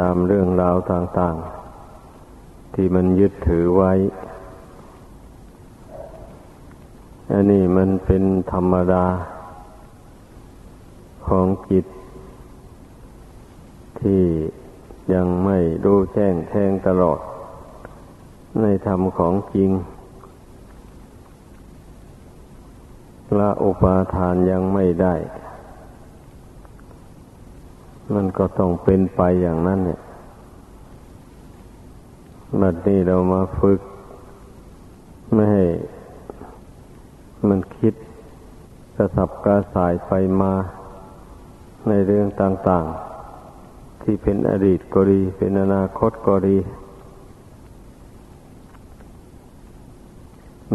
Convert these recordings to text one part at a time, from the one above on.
ตามเรื่องราวต่าง ๆ ที่มันยึดถือไว้ อันนี้มันเป็นธรรมดา ของจิต ที่ยังไม่รู้แจ้งแทงตลอด ในธรรมของจริงละอุปาทานยังไม่ได้ มันก็ต้องเป็นไปอย่างนั้นเนี่ยบัดนี้เรามาฝึก ไม่ให้มันคิดกระสับกระสายไปมาในเรื่องต่าง ๆ ที่เป็นอดีตก็ดี เป็นอนาคตก็ดี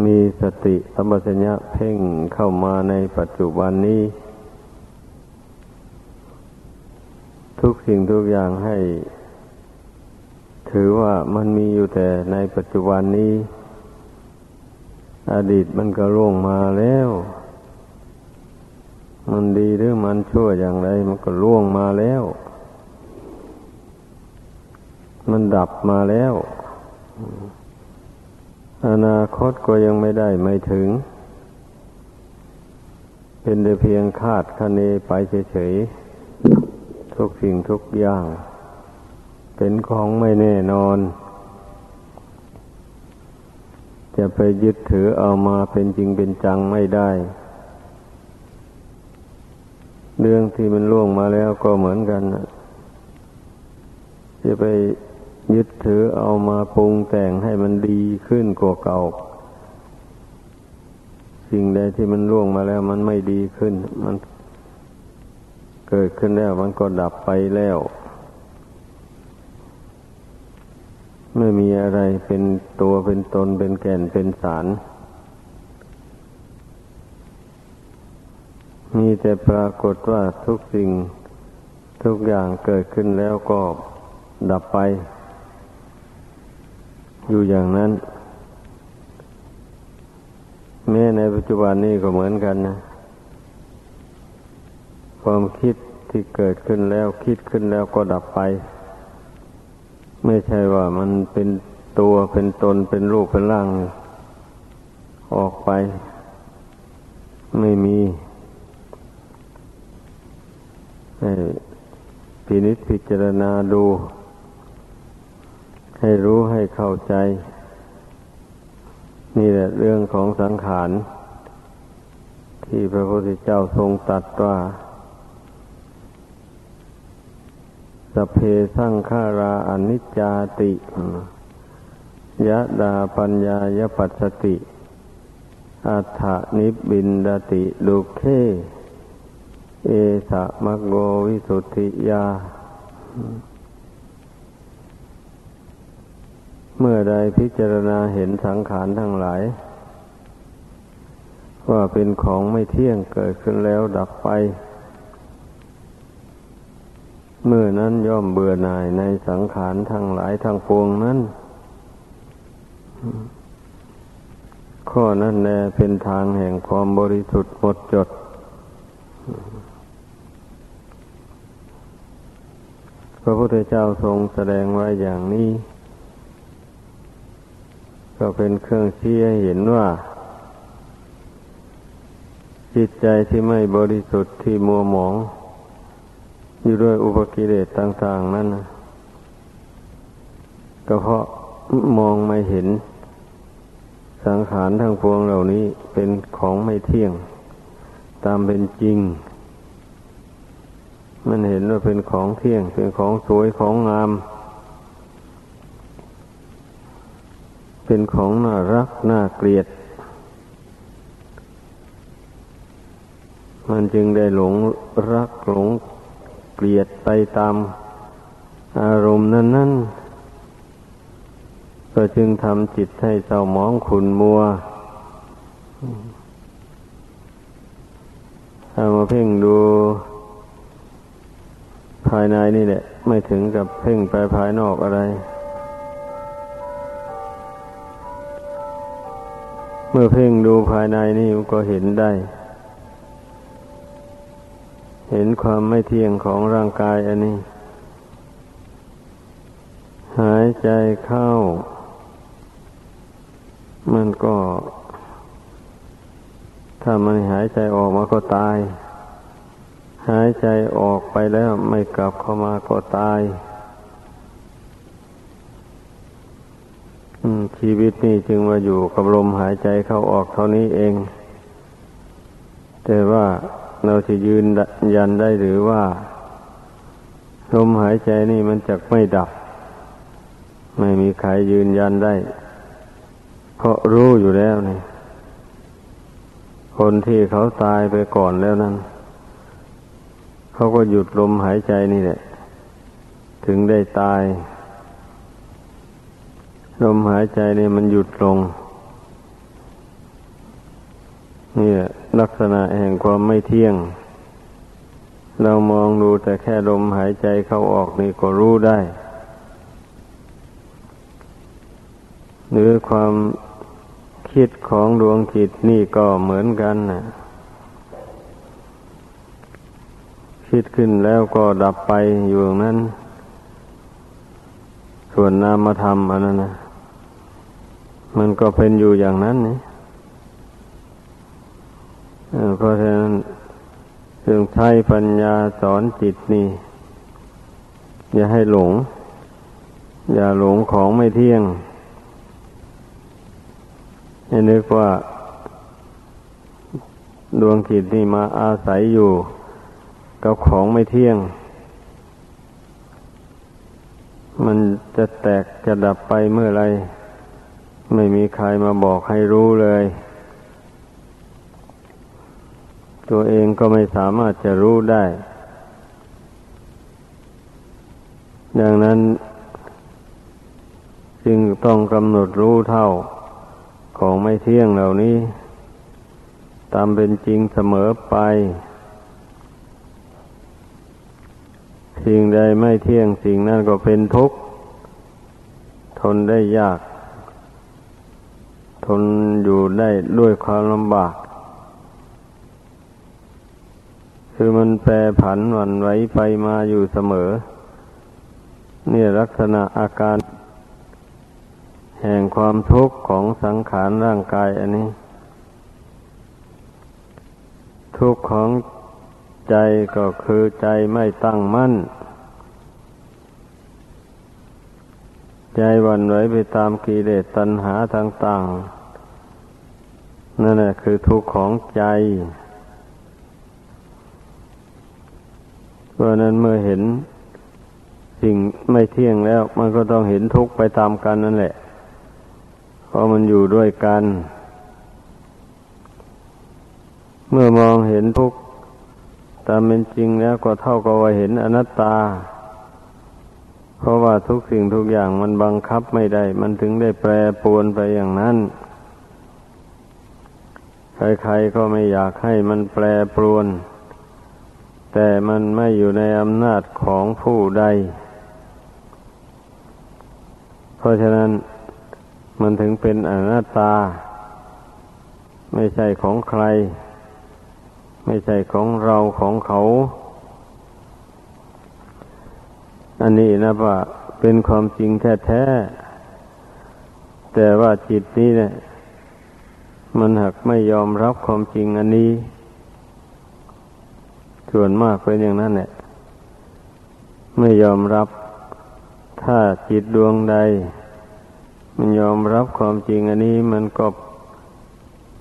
มีสติสัมปชัญญะเพ่งเข้ามาในปัจจุบันนี้ ทุกสิ่งทุกอย่างให้ ถือว่ามันมีอยู่แต่ในปัจจุบันนี้ อดีตมันก็ล่วงมาแล้ว มันดีหรือมันชั่วอย่างไร มันก็ล่วงมาแล้ว มันดับมาแล้ว อนาคตก็ยังไม่ได้ไม่ถึง เป็นแต่เพียงคาดคะเนไปเฉยๆ ทุกสิ่งทุกอย่าง เป็นของไม่แน่นอน จะไปยึดถือเอามาเป็นจริงเป็นจังไม่ได้ เรื่องที่มันล่วงมาแล้วก็เหมือนกันจะไปยึดถือเอามาปรุงแต่งให้มันดีขึ้นกว่าเก่า สิ่งใดที่มันล่วงมาแล้วมันไม่ดีขึ้น มัน เกิดขึ้นแล้วมันก็ดับไปแล้ว ไม่มีอะไรเป็นตัวเป็นตนเป็นแก่นเป็นสาร มีแต่ปรากฏว่าทุกสิ่งทุกอย่างเกิดขึ้นแล้วก็ดับไป อยู่อย่างนั้น แม้ในปัจจุบันนี้ก็เหมือนกันนะความคิด ที่เกิดขึ้นแล้วคิดขึ้นแล้วก็ดับไป ไม่ใช่ว่ามันเป็นตัวเป็นตนเป็นรูปเป็นร่าง ออกไป ไม่มีให้พินิจพิจารณาดู ให้รู้ให้เข้าใจ นี่แหละเรื่องของสังขาร ที่พระพุทธเจ้าทรงตัดว่า สเพสังขาราอนิจจาติยะดาปัญญายปัสสติ อัฏฐนิบินดติดุเคเอสะมะโกวิสุทธิยา เมื่อใดพิจารณาเห็นสังขารทั้งหลาย ว่าเป็นของไม่เที่ยงเกิดขึ้นแล้วดับไป เมื่อนั้นย่อมเบื่อหน่ายในสังขารทั้งหลายทั้งปวงนั้น ข้อนั้นแลเป็นทางแห่งความบริสุทธิ์หมดจด พระพุทธเจ้าทรงแสดงไว้อย่างนี้ ก็เป็นเครื่องชี้ให้เห็นว่า จิตใจที่ไม่บริสุทธิ์ที่มัวหมอง อยู่ด้วยอุปกิเลสต่าง ๆ นั่นนะก็เพราะมองไม่เห็น สังขารทั้งพวงเหล่านี้เป็นของไม่เที่ยง ตามเป็นจริง มันเห็นว่าเป็นของเที่ยง เป็นของสวยของงาม เป็นของน่ารักน่าเกลียด มันจึงได้หลงรักหลง เกลียดไปตามอารมณ์นั้น ๆ ก็จึงทำจิตให้เศร้าหมองขุนมัวถ้ามาเพ่งดู ภายในนี่แหละ ไม่ถึงกับเพ่งไปภายนอกอะไร เมื่อเพ่งดูภายในนี่ก็เห็นได้ ห็นความไม่เที่ยงของร่างกายอันนี้ หายใจเข้า มันก็ ถ้ามันหายใจออกมาก็ตาย หายใจออกไปแล้วไม่กลับเข้ามาก็ตายชีวิตนี่จึงมาอยู่กับลมหายใจเข้าออกเท่านี้เอง แต่ว่า เราจะยืนยันได้หรือว่าลมหายใจนี่มันจะไม่ดับ ไม่มีใครยืนยันได้ เพราะรู้อยู่แล้วนี่คนที่เขาตายไปก่อนแล้วนั้นเขาก็หยุดลมหายใจนี่แหละ ถึงได้ตาย ลมหายใจนี่มันหยุดลง นี่แหละลักษณะแห่งความไม่เที่ยง เรามองดูแต่แค่ลมหายใจเข้าออกนี่ก็รู้ได้ หรือความคิดของดวงจิตนี่ก็เหมือนกันนะคิดขึ้นแล้วก็ดับไปอยู่นั้น ส่วนนามธรรมอันนั้นนะมันก็เป็นอยู่อย่างนั้นนี่ เพราะฉะนั้นจึงใช้ปัญญาสอนจิตนี่ อย่าให้หลง อย่าหลงของไม่เที่ยง ให้นึกว่าดวงจิตนี่มาอาศัยอยู่ กับของไม่เที่ยง มันจะแตกจะดับไปเมื่อไร ไม่มีใครมาบอกให้รู้เลย ตัวเองก็ไม่สามารถจะรู้ได้ ดังนั้น จึงต้องกำหนดรู้เท่าของไม่เที่ยงเหล่านี้ ตามเป็นจริงเสมอไป สิ่งใดไม่เที่ยงสิ่งนั้นก็เป็นทุกข์ ทนได้ยาก ทนอยู่ได้ด้วยความลำบาก คือมันแปรผันวันไหวไปมาอยู่เสมอ เนี่ยลักษณะอาการ แห่งความทุกข์ของสังขารร่างกายอันนี้ ทุกข์ของใจก็คือใจไม่ตั้งมั่น ใจวันไหวไปตามกิเลสตัณหาต่างๆนั่นแหละคือทุกข์ของใจ เพราะนั้นเมื่อเห็นสิ่งไม่เที่ยงแล้ว มันก็ต้องเห็นทุกข์ไปตามกันนั่นแหละ เพราะมันอยู่ด้วยกัน เมื่อมองเห็นทุกข์ตามเป็นจริงแล้วก็เท่ากับว่าเห็นอนัตตา เพราะว่าทุกสิ่งทุกอย่างมันบังคับไม่ได้ มันถึงได้แปรปรวนไปอย่างนั้น ใครๆก็ไม่อยากให้มันแปรปรวน แต่มันไม่อยู่ในอำนาจของผู้ใด เพราะฉะนั้นมันถึงเป็นอนัตตา ไม่ใช่ของใคร ไม่ใช่ของเราของเขา อันนี้นะว่าเป็นความจริงแท้ๆแต่ว่าจิตนี้เนี่ย มันหักไม่ยอมรับความจริงอันนี้ ส่วนมากเป็นอย่างนั้นแหละไม่ยอมรับถ้าจิตดวงใด มันยอมรับความจริงอันนี้มันก็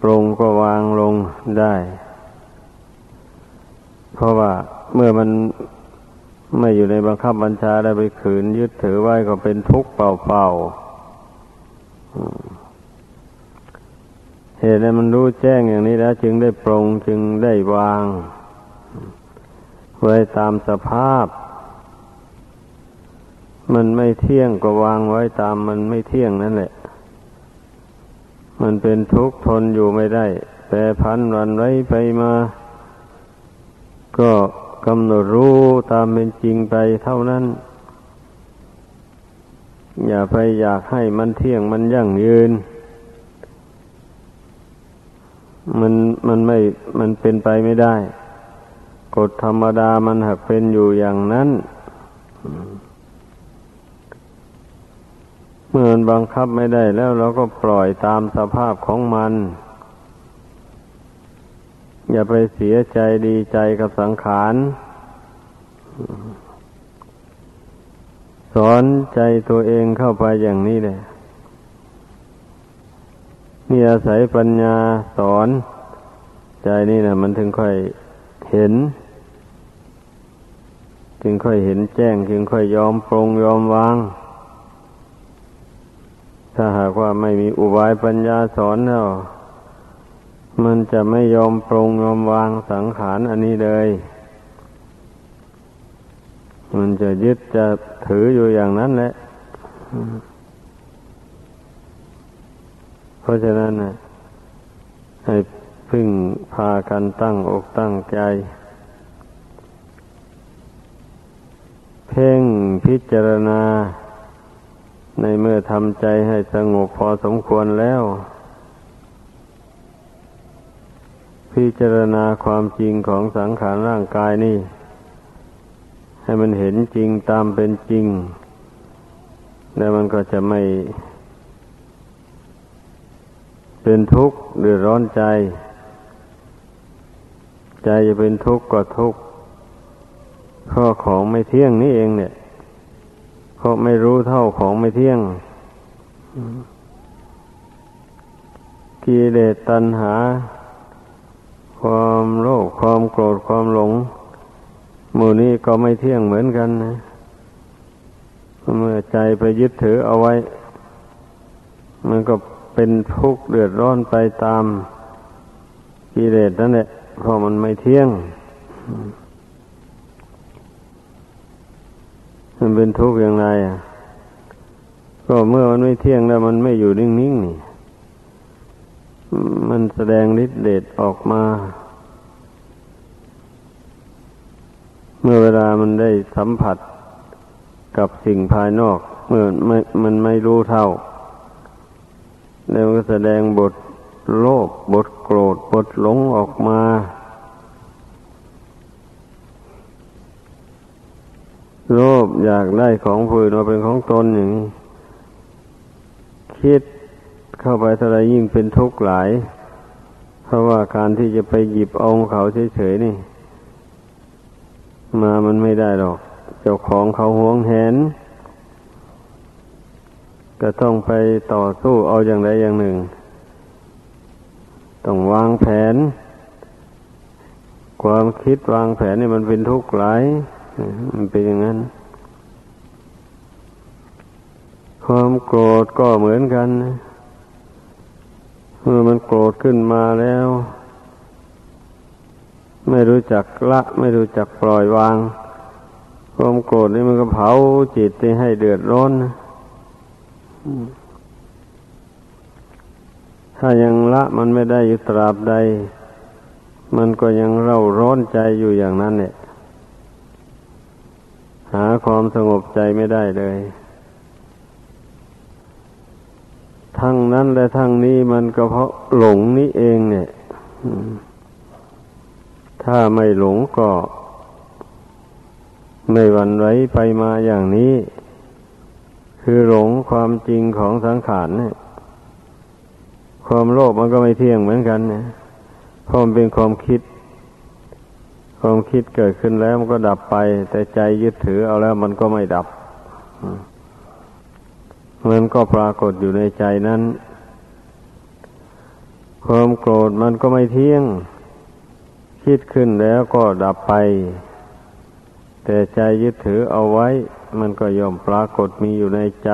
ปรงก็วางลงได้ เพราะว่าเมื่อมันไม่อยู่ในบังคับบัญชาได้ไปขืน ยึดถือไว้ก็เป็นทุกข์เปล่าๆเหตุใดมันรู้แจ้งอย่างนี้แล้ว จึงได้ปรงจึงได้วาง ไว้ตามสภาพ มันไม่เที่ยงก็วางไว้ตามมันไม่เที่ยงนั่นแหละ มันเป็นทุกข์ทนอยู่ไม่ได้ แต่พันวันไว้ไปมา ก็กำหนดรู้ตามเป็นจริงไปเท่านั้น อย่าไปอยากให้มันเที่ยงมันยั่งยืน มันมันไม่มันเป็นไปไม่ได้ กฎธรรมดามันหักเป็นอยู่อย่างนั้น เมื่อมันบังคับไม่ได้แล้วเราก็ปล่อยตามสภาพของมัน อย่าไปเสียใจดีใจกับสังขารสอนใจตัวเองเข้าไปอย่างนี้เลยนี่อาศัยปัญญาสอน ใจนี่นะมันถึงค่อยเห็น จึงค่อยเห็นแจ้ง จึงค่อยยอมปรงยอมวาง ถ้าหากว่าไม่มีอุบายปัญญาสอนแล้วมันจะไม่ยอมปรงยอมวางสังขารอันนี้เลย มันจะยึดจะถืออยู่อย่างนั้นแหละ เพราะฉะนั้นนะให้พึ่งพากันตั้งอกตั้งใจ พ่งพิจารณา ในเมื่อทำใจให้สงบพอสมควรแล้ว พิจารณาความจริงของสังขารร่างกายนี่ ให้มันเห็นจริงตามเป็นจริง แล้วมันก็จะไม่ เป็นทุกข์หรือร้อนใจ ใจจะเป็นทุกข์ก็ทุกข์ ข้อของไม่เที่ยงนี่เองเนี่ยราะไม่รู้เท่าของไม่เที่ยงกิเลสตัณหา ความโลภความโกรธความหลงหมู่นี้ก็ไม่เที่ยงเหมือนกันนะเมื่อใจไปยึดถือเอาไว้ มันก็เป็นทุกข์เดือดร้อนไปตามกิเลสนั่นแหละเพราะมันไม่เที่ยง มันเป็นทุกข์อย่างไรอะ ก็เมื่อมันไม่เที่ยงแล้วมันไม่อยู่นิ่งๆนี่มันแสดงฤทธิ์เดชออกมา เมื่อเวลามันได้สัมผัสกับสิ่งภายนอก เมื่อไม่มันไม่รู้เท่า แล้วก็แสดงบทโลภบทโกรธบทหลงออกมา โลภอยากได้ของผืนมาเป็นของตนอย่างนี้คิดเข้าไปเท่าไรยิ่งเป็นทุกข์หลาย เพราะว่าการที่จะไปหยิบเอาเขาเฉยๆนี่ มามันไม่ได้หรอก เจ้าของเขาหวงแหน ก็ต้องไปต่อสู้เอาอย่างใดอย่างหนึ่ง ต้องวางแผน ความคิดวางแผนนี่มันเป็นทุกข์หลาย มันเป็นอย่างนั้น ความโกรธก็เหมือนกันเมื่อมันโกรธขึ้นมาแล้ว ไม่รู้จักละ ไม่รู้จักปล่อยวาง ความโกรธนี่มันก็เผาจิตให้เดือดร้อนถ้ายังละมันไม่ได้ยึดตราบใด มันก็ยังเร่าร้อนใจอยู่อย่างนั้นเนี่ย หาความสงบใจไม่ได้เลย ทั้งนั้นและทั้งนี้มันก็เพราะหลงนี้เองเนี่ยถ้าไม่หลงก็ ไม่หวั่นไหวไปมาอย่างนี้ คือหลงความจริงของสังขารเนี่ย ความโลภมันก็ไม่เที่ยงเหมือนกันเนี่ยเพราะมันเป็นความคิด ความคิดเกิดขึ้นแล้วมันก็ดับไป แต่ใจยึดถือเอาแล้วมันก็ไม่ดับมันก็ปรากฏอยู่ในใจนั้น ความโกรธมันก็ไม่เที่ยง คิดขึ้นแล้วก็ดับไป แต่ใจยึดถือเอาไว้ มันก็ย่อมปรากฏมีอยู่ในใจ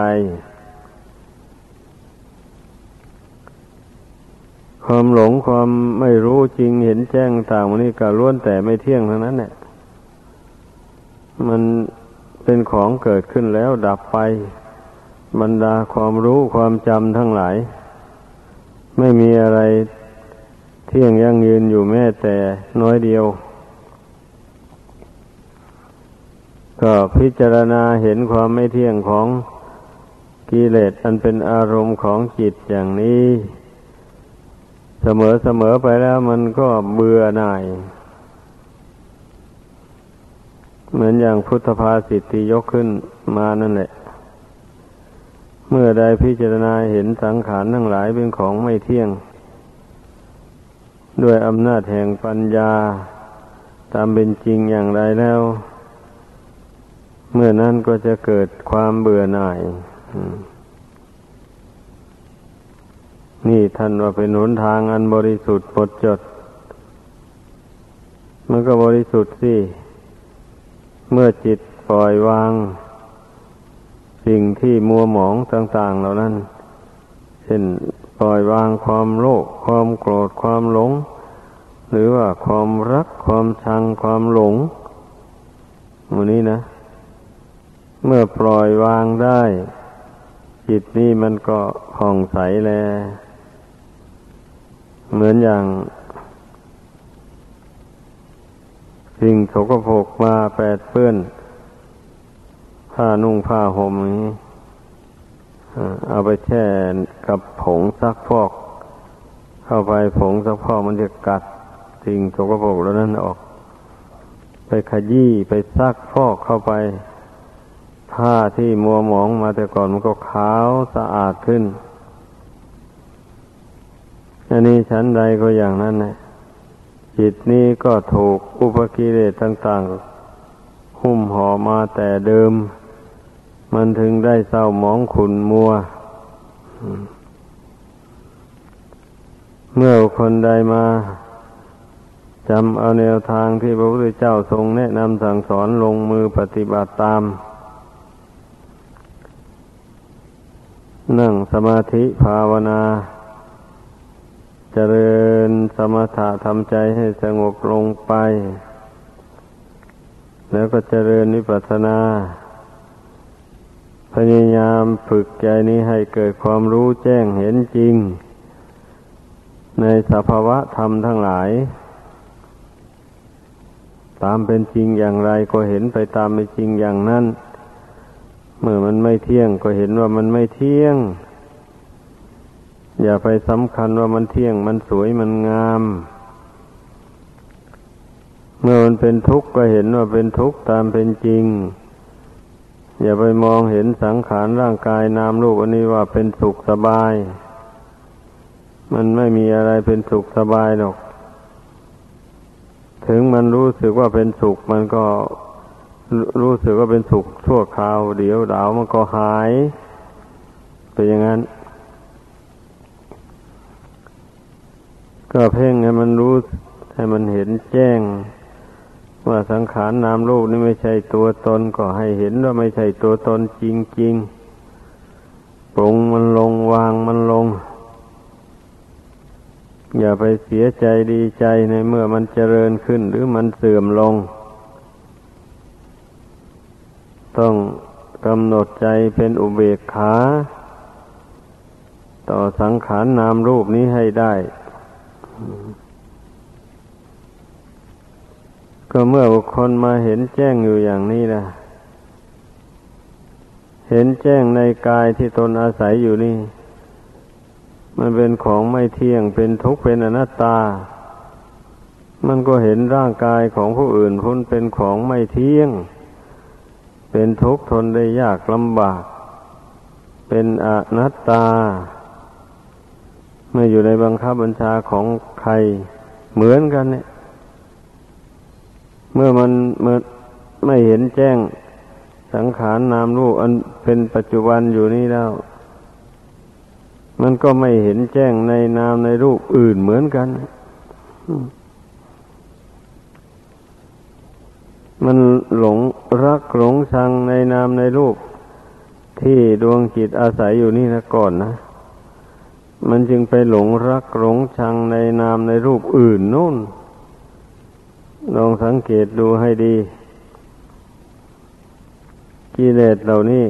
ความหลงความไม่รู้จริงเห็นแจ้งต่างมันนี่ก็ล้วนแต่ไม่เที่ยงทั้งนั้นเนี่ยมันเป็นของเกิดขึ้นแล้วดับไป บรรดาความรู้ความจำทั้งหลาย ไม่มีอะไรเที่ยงยั่งยืนอยู่แม้แต่น้อยเดียว ก็พิจารณาเห็นความไม่เที่ยงของกิเลสอันเป็นอารมณ์ของจิตอย่างนี้ เสมอเสมอไปแล้วมันก็เบื่อหน่าย เหมือนอย่างพุทธภาษิตที่ยกขึ้นมานั่นแหละ เมื่อใดพิจารณาเห็นสังขารทั้งหลายเป็นของไม่เที่ยง ด้วยอำนาจแห่งปัญญาตามเป็นจริงอย่างไรแล้ว เมื่อนั้นก็จะเกิดความเบื่อหน่าย นี่ท่านว่าเป็นหนทางอันบริสุทธิ์ปดจด มันก็บริสุทธิ์สิ เมื่อจิตปล่อยวาง สิ่งที่มัวหมองต่าง ๆ เหล่านั้น เช่นปล่อยวางความโลภความโกรธความหลง หรือว่าความรักความชังความหลงมูนี้นะ เมื่อปล่อยวางได้ จิตนี้มันก็ผ่องใสแล เหมือนอย่างสิ่งโสกโภกมาแปดเปื้อน ผ้านุ่งผ้าห่มนี้เอาไปแช่กับผงซักฟอก เข้าไปผงซักฟอกมันจะกัดสิ่งสกปรกแล้วนั้นออก ไปขยี้ไปซักฟอกเข้าไปผ้าที่มัวหมองมาแต่ก่อนมันก็ขาวสะอาดขึ้น อันนี้ชั้นใดก็อย่างนั้นนะจิตนี้ก็ถูกอุปกิเลสต่างๆ หุ้มห่อมาแต่เดิม มันถึงได้เศร้าหมองขุนมัว เมื่อคนใดมาจำเอาแนวทางที่พระพุทธเจ้าทรงแนะนำสั่งสอนลงมือปฏิบัติตาม นั่งสมาธิภาวนา เจริญสมถะทำใจให้สงบลงไป แล้วก็เจริญนิพพานา พยายามฝึกใจนี้ให้เกิดความรู้แจ้งเห็นจริง ในสภาวะธรรมทั้งหลาย ตามเป็นจริงอย่างไรก็เห็นไปตามเป็นจริงอย่างนั้น เมื่อมันไม่เที่ยงก็เห็นว่ามันไม่เที่ยง อย่าไปสำคัญว่ามันเที่ยงมันสวยมันงาม เมื่อมันเป็นทุกข์ก็เห็นว่าเป็นทุกข์ตามเป็นจริง อย่าไปมองเห็นสังขารร่างกายนามรูปอันนี้ว่าเป็นสุขสบาย มันไม่มีอะไรเป็นสุขสบายหรอก ถึงมันรู้สึกว่าเป็นสุขมันก็รู้สึกว่าเป็นสุขชั่วคราว เดี๋ยวดาวมันก็หาย เป็นอย่างนั้น ก็เพ่งให้มันรู้ให้มันเห็นแจ้ง ว่าสังขารนามรูปนี่ไม่ใช่ตัวตนก็ให้เห็นว่าไม่ใช่ตัวตนจริงๆปรงมันลงวางมันลง อย่าไปเสียใจดีใจในเมื่อมันเจริญขึ้น หรือมันเสื่อมลง ต้องกำหนดใจเป็นอุเบกขา ต่อสังขารนามรูปนี้ให้ได้ ก็เมื่อบุคคลมาเห็นแจ้งอยู่อย่างนี้นะเห็นแจ้งในกายที่ตนอาศัยอยู่นี่ มันเป็นของไม่เที่ยงเป็นทุกข์เป็นอนัตตา มันก็เห็นร่างกายของผู้อื่นพ้นเป็นของไม่เที่ยง เป็นทุกข์ทนได้ยากลำบาก เป็นอนัตตา ไม่อยู่ในบังคับบัญชาของใครเหมือนกันเนี่ย เมื่อมันเมื่อไม่เห็นแจ้งสังขารนามรูปอันเป็นปัจจุบันอยู่นี่แล้ว มันก็ไม่เห็นแจ้งในนามในรูปอื่นเหมือนกัน มันหลงรักหลงชังในนามในรูป ที่ดวงจิตอาศัยอยู่นี่นะก่อนนะ มันจึงไปหลงรักหลงชังในนามในรูปอื่นนู่น ลองสังเกตดูให้ดี กิเลสเหล่านี้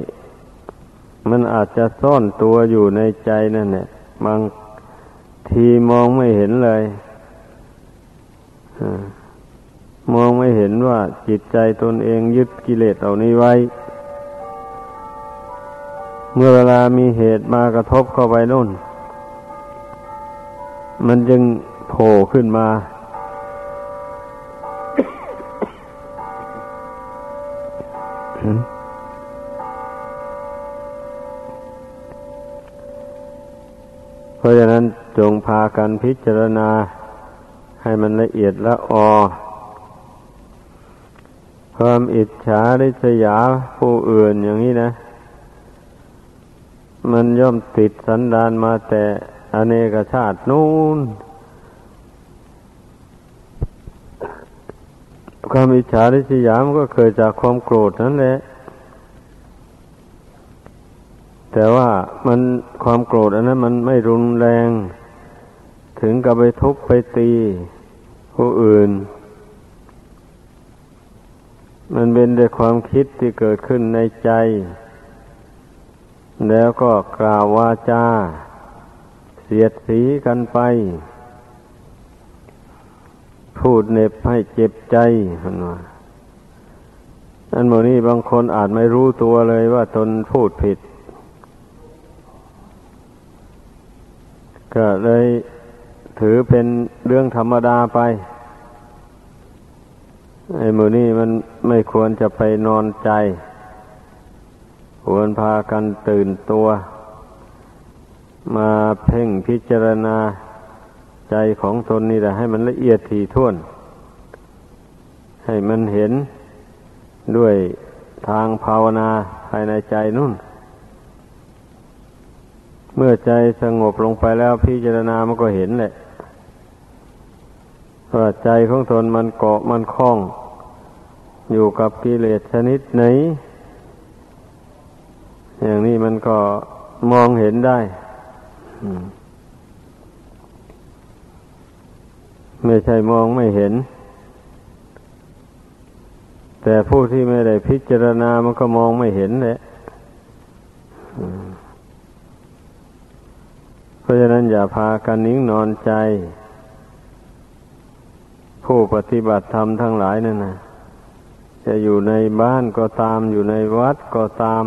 มันอาจจะซ่อนตัวอยู่ในใจนั่นแหละบางทีมองไม่เห็นเลยมองไม่เห็นว่าจิตใจตนเองยึดกิเลสเหล่านี้ไว้ เมื่อเวลามีเหตุมากระทบเข้าไปนู่น มันจึงโผล่ขึ้นมา เพราะฉะนั้นจงพากันพิจารณาให้มันละเอียดละออความอิจฉาริษยาผู้อื่นอย่างนี้นะ มันย่อมติดสันดานมาแต่ อเนกชาตินู้นความอิจฉาริษยามันก็เกิดจากความโกรธนั่นแหละ แต่ว่ามันความโกรธอันนั้นมันไม่รุนแรง ถึงกับไปทุบไปตีผู้อื่น มันเป็นแต่ความคิดที่เกิดขึ้นในใจ แล้วก็กล่าววาจา สียดสีกันไป พูดเน็บให้เจ็บใจมันว่าอันโมนี้บางคนอาจไม่รู้ตัวเลยว่าตนพูดผิด ก็เลยถือเป็นเรื่องธรรมดาไป ไอ้โมนี้มันไม่ควรจะไปนอนใจ ควรพากันตื่นตัว มาเพ่งพิจารณาใจของตนนี่แหละให้มันละเอียดถี่ถ้วน ให้มันเห็นด้วยทางภาวนาภายในใจนุ่น เมื่อใจสงบลงไปแล้วพิจารณามันก็เห็นแหละว่าใจของตนมันเกาะมันคล้อง อยู่กับกิเลสชนิดไหน อย่างนี้มันก็มองเห็นได้ ไม่ใช่มองไม่เห็น แต่ผู้ที่ไม่ได้พิจารณามันก็มองไม่เห็นแหละเพราะฉะนั้นอย่าพากันนิ่งนอนใจ ผู้ปฏิบัติธรรมทั้งหลายนั่นนะจะอยู่ในบ้านก็ตามอยู่ในวัดก็ตาม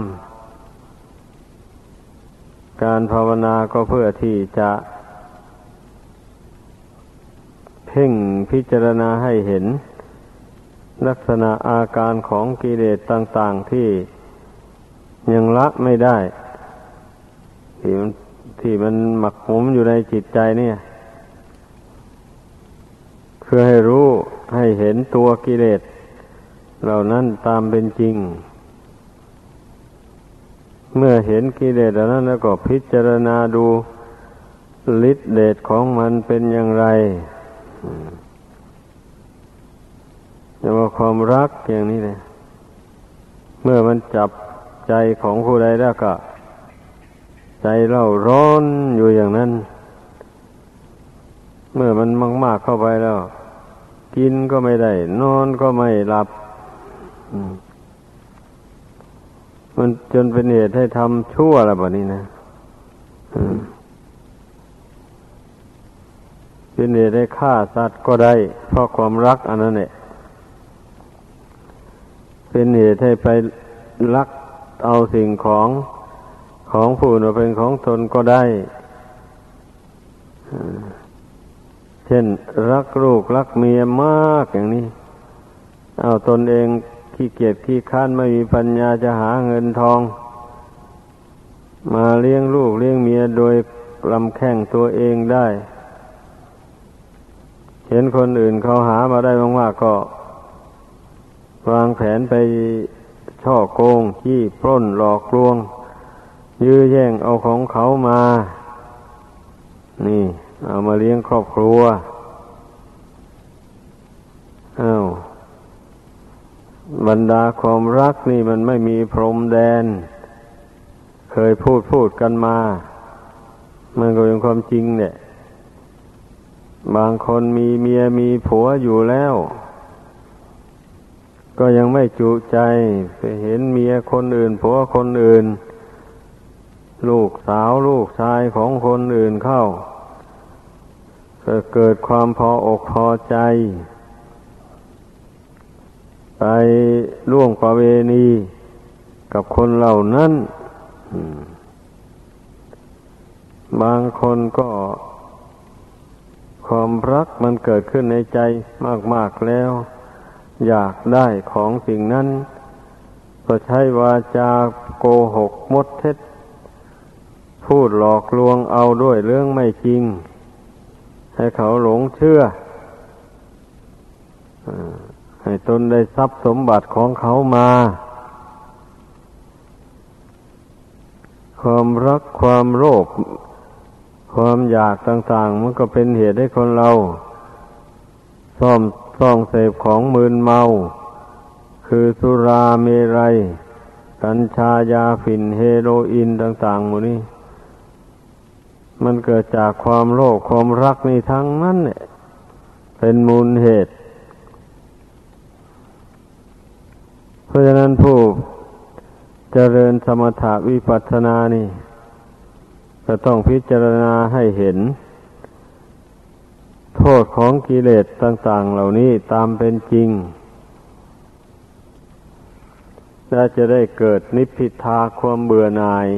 การภาวนาก็เพื่อที่จะเพ่งพิจารณาให้เห็น ลักษณะอาการของกิเลสต่าง ๆที่ยังละไม่ได้ ที่มันที่มันหมักหมมอยู่ในจิตใจเนี่ย เพื่อให้รู้ให้เห็นตัวกิเลสเหล่านั้นตามเป็นจริง เมื่อเห็นกิเลสเหล่านั้นแล้วก็พิจารณาดูฤทธิเดชของมันเป็นอย่างไรแต่ว่าความรักอย่างนี้เลยเมื่อมันจับใจของผู้ใดแล้วก็ ใจเราร้อนอยู่อย่างนั้น เมื่อมันมาก ๆเข้าไปแล้ว กินก็ไม่ได้ นอนก็ไม่หลับ มันจนเป็นเหตุให้ทำชั่วอะไรแบบนี้นะเป็นเหตุให้ฆ่าสัตว์ก็ได้ เพราะความรักอันนั้นเนี่ยเป็นเหตุให้ไปลักเอาสิ่งของของผู้อื่นเป็นของตนก็ได้ เช่นรักลูกรักเมียมากอย่างนี้ เอาตนเอง ขี้เกียจขี้ค้านไม่มีปัญญาจะหาเงินทอง มาเลี้ยงลูกเลี้ยงเมียโดยลำแข้งตัวเองได้ เห็นคนอื่นเขาหามาได้มากๆก็ วางแผนไปช่อโกงขี้ปล้นหลอกลวง ยื้อแย่งเอาของเขามา นี่ เอามาเลี้ยงครอบครัวอา้าว บรรดาความรักนี่มันไม่มีพรมแดน เคยพูดพูดกันมา มันก็เป็นความจริงเนี่ยบางคนมีเมียมีผัวอยู่แล้ว ก็ยังไม่จุใจไปเห็นเมียคนอื่น ผัวคนอื่น ลูกสาวลูกชายของคนอื่นเข้าก็เกิดความพออกพอใจ ไปล่วงประเวณีกับคนเหล่านั้นบางคนก็ความรักมันเกิดขึ้นในใจมาก ๆแล้ว อยากได้ของสิ่งนั้น ก็ใช้วาจาโกหกมดเท็จ พูดหลอกลวงเอาด้วยเรื่องไม่จริง ให้เขาหลงเชื่อ ให้ตนได้ทรัพย์สมบัติของเขามา ความรักความโลภความอยากต่าง ๆ มันก็เป็นเหตุให้คนเราซ่อมซ่องเสพของมืนเมา คือสุราเมรัย กัญชายาฝิ่นเฮโรอีนต่าง ๆ หมดนี้ มันเกิดจากความโลภความรักนี่ทั้งนั้นเนี่ยเป็นมูลเหตุ เพ ราะฉะนั้นผู้เจริญสมถะวิปัสสนานี่ก็ต้องพิจารณาให้เห็น โทษของกิเลสต่าง ๆ เหล่านี้ตามเป็นจริงและจะได้เกิดนิพพิทาความเบื่อหน่าย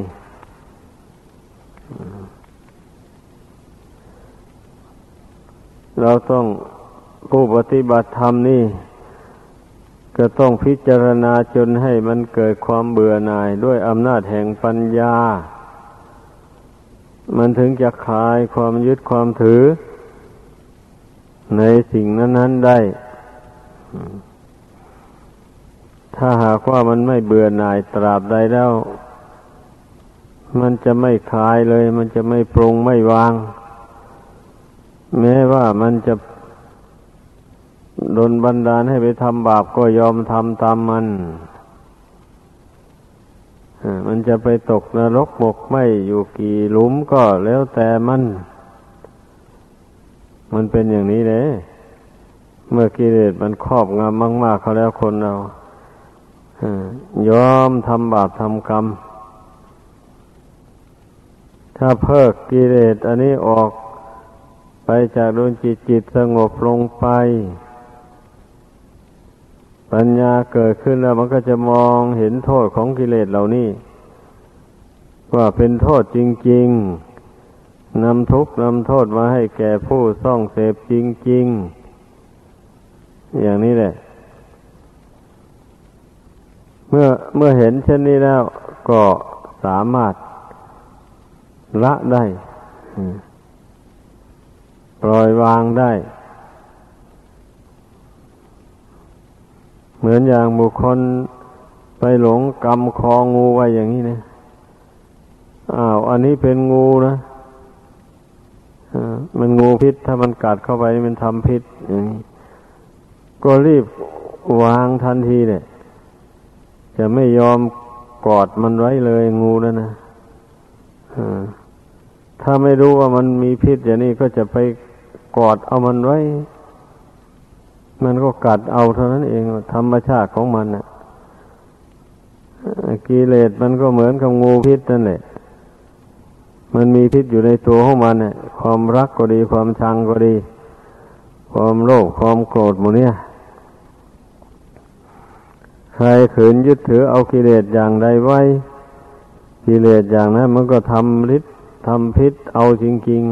เราต้องผู้ปฏิบัติธรรมนี่ ก็ต้องพิจารณาจนให้มันเกิดความเบื่อหน่ายด้วยอำนาจแห่งปัญญา มันถึงจะคลายความยึดความถือ ในสิ่งนั้น ๆได้ ถ้าหากว่ามันไม่เบื่อหน่ายตราบใดแล้ว มันจะไม่คลายเลย มันจะไม่ปรุงไม่วาง แม้ว่ามันจะ ดนบันดาลให้ไปทำบาปก็ยอมทำตามมันมันจะไปตกนรกบกไม่อยู่กี่หลุมก็แล้วแต่มัน มันเป็นอย่างนี้เลยเมื่อกิเลสมันครอบงำมาก ๆเขาแล้วคนเรายอมทำบาปทำกรรม ถ้าเพิกกิเลสอันนี้ออกไปจากดวงจิตจิตสงบลงไป ปัญญาเกิดขึ้นแล้วมันก็จะมองเห็นโทษของกิเลสเหล่านี้ว่าเป็นโทษจริง ๆนำทุกข์นำโทษมาให้แก่ผู้ซ่องเสพจริง ๆ อย่างนี้แหละ เมื่อเมื่อเห็นเช่นนี้แล้ว ก็สามารถละได้ ปล่อยวางได้ เหมือนอย่างบุคคลไปหลงกำคองูไว้อย่างนี้นะอ้าว อันนี้เป็นงูนะมันงูพิษ ถ้ามันกัดเข้าไปมันทำพิษอย่างนี้ก็รีบวางทันทีเนี่ย จะไม่ยอมกอดมันไว้เลยงูนั่นนะถ้าไม่รู้ว่ามันมีพิษอย่างนี้ก็จะไปกอดเอามันไว้ มันก็กัดเอาเท่านั้นเองธรรมชาติของมันน่ะกิเลสมันก็เหมือนกับงูพิษนั่นแหละมันมีพิษอยู่ในตัวของมันเนี่ยความรักก็ดีความชังก็ดี ความโลภความโกรธหมดเนี่ย ใครขืนยึดถือเอากิเลสอย่างใดไว้ กิเลสอย่างนั้นมันก็ทำฤทธิ์ทำพิษเอาจริง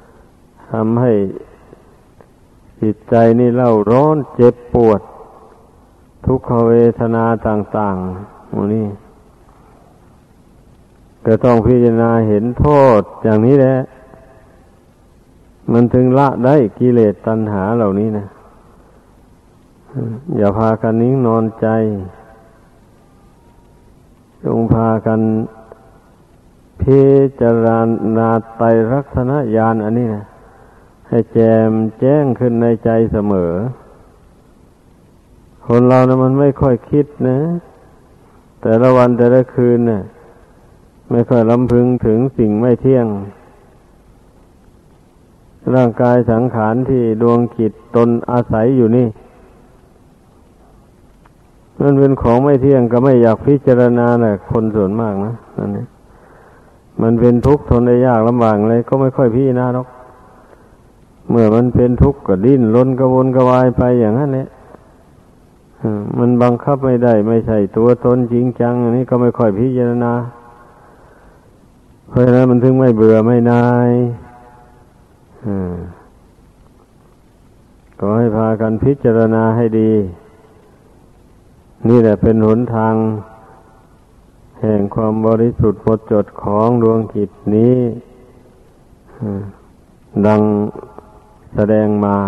ๆทำให้ จิตใจนี่เล่าร้อนเจ็บปวด ทุกขเวทนาต่างๆมูนี่ก็ต้องพิจารณาเห็นโทษอย่างนี้แหละ มันถึงละได้กิเลสตัณหาเหล่านี้นะ อย่าพากันนิ่งนอนใจ จงพากันพิจารณาไตรลักษณญาณอันนี้นะ ให้แจมแจ้งขึ้นในใจเสมอ คนเรานะมันไม่ค่อยคิดนะ แต่ละวันแต่ละคืนเนะ่ยไม่ค่อยลำพึงถึงสิ่งไม่เที่ยง ร่างกายสังขารที่ดวงจิตตนอาศัยอยู่นี่มันเป็นของไม่เที่ยงก็ไม่อยากพิจารณานะคนส่วนมากนะนั่นนี่มันเป็นทุกข์ทนได้ยากลำบากเลย ก็ไม่ค่อยพี่นะหรอก เมื่อมันเป็นทุกข์ก็ดิ้นรนกระวนกระวายไปอย่างนั้นเนี่ยมันบังคับไม่ได้ ไม่ใช่ตัวตนจริงจัง อันนี้ก็ไม่ค่อยพิจารณา เพราะฉะนั้นมันถึงไม่เบื่อไม่นายก็ให้พากันพิจารณาให้ดี นี่แหละเป็นหนทาง แห่งความบริสุทธิ์หมดจดของดวงจิตนี้ดัง แสดงมา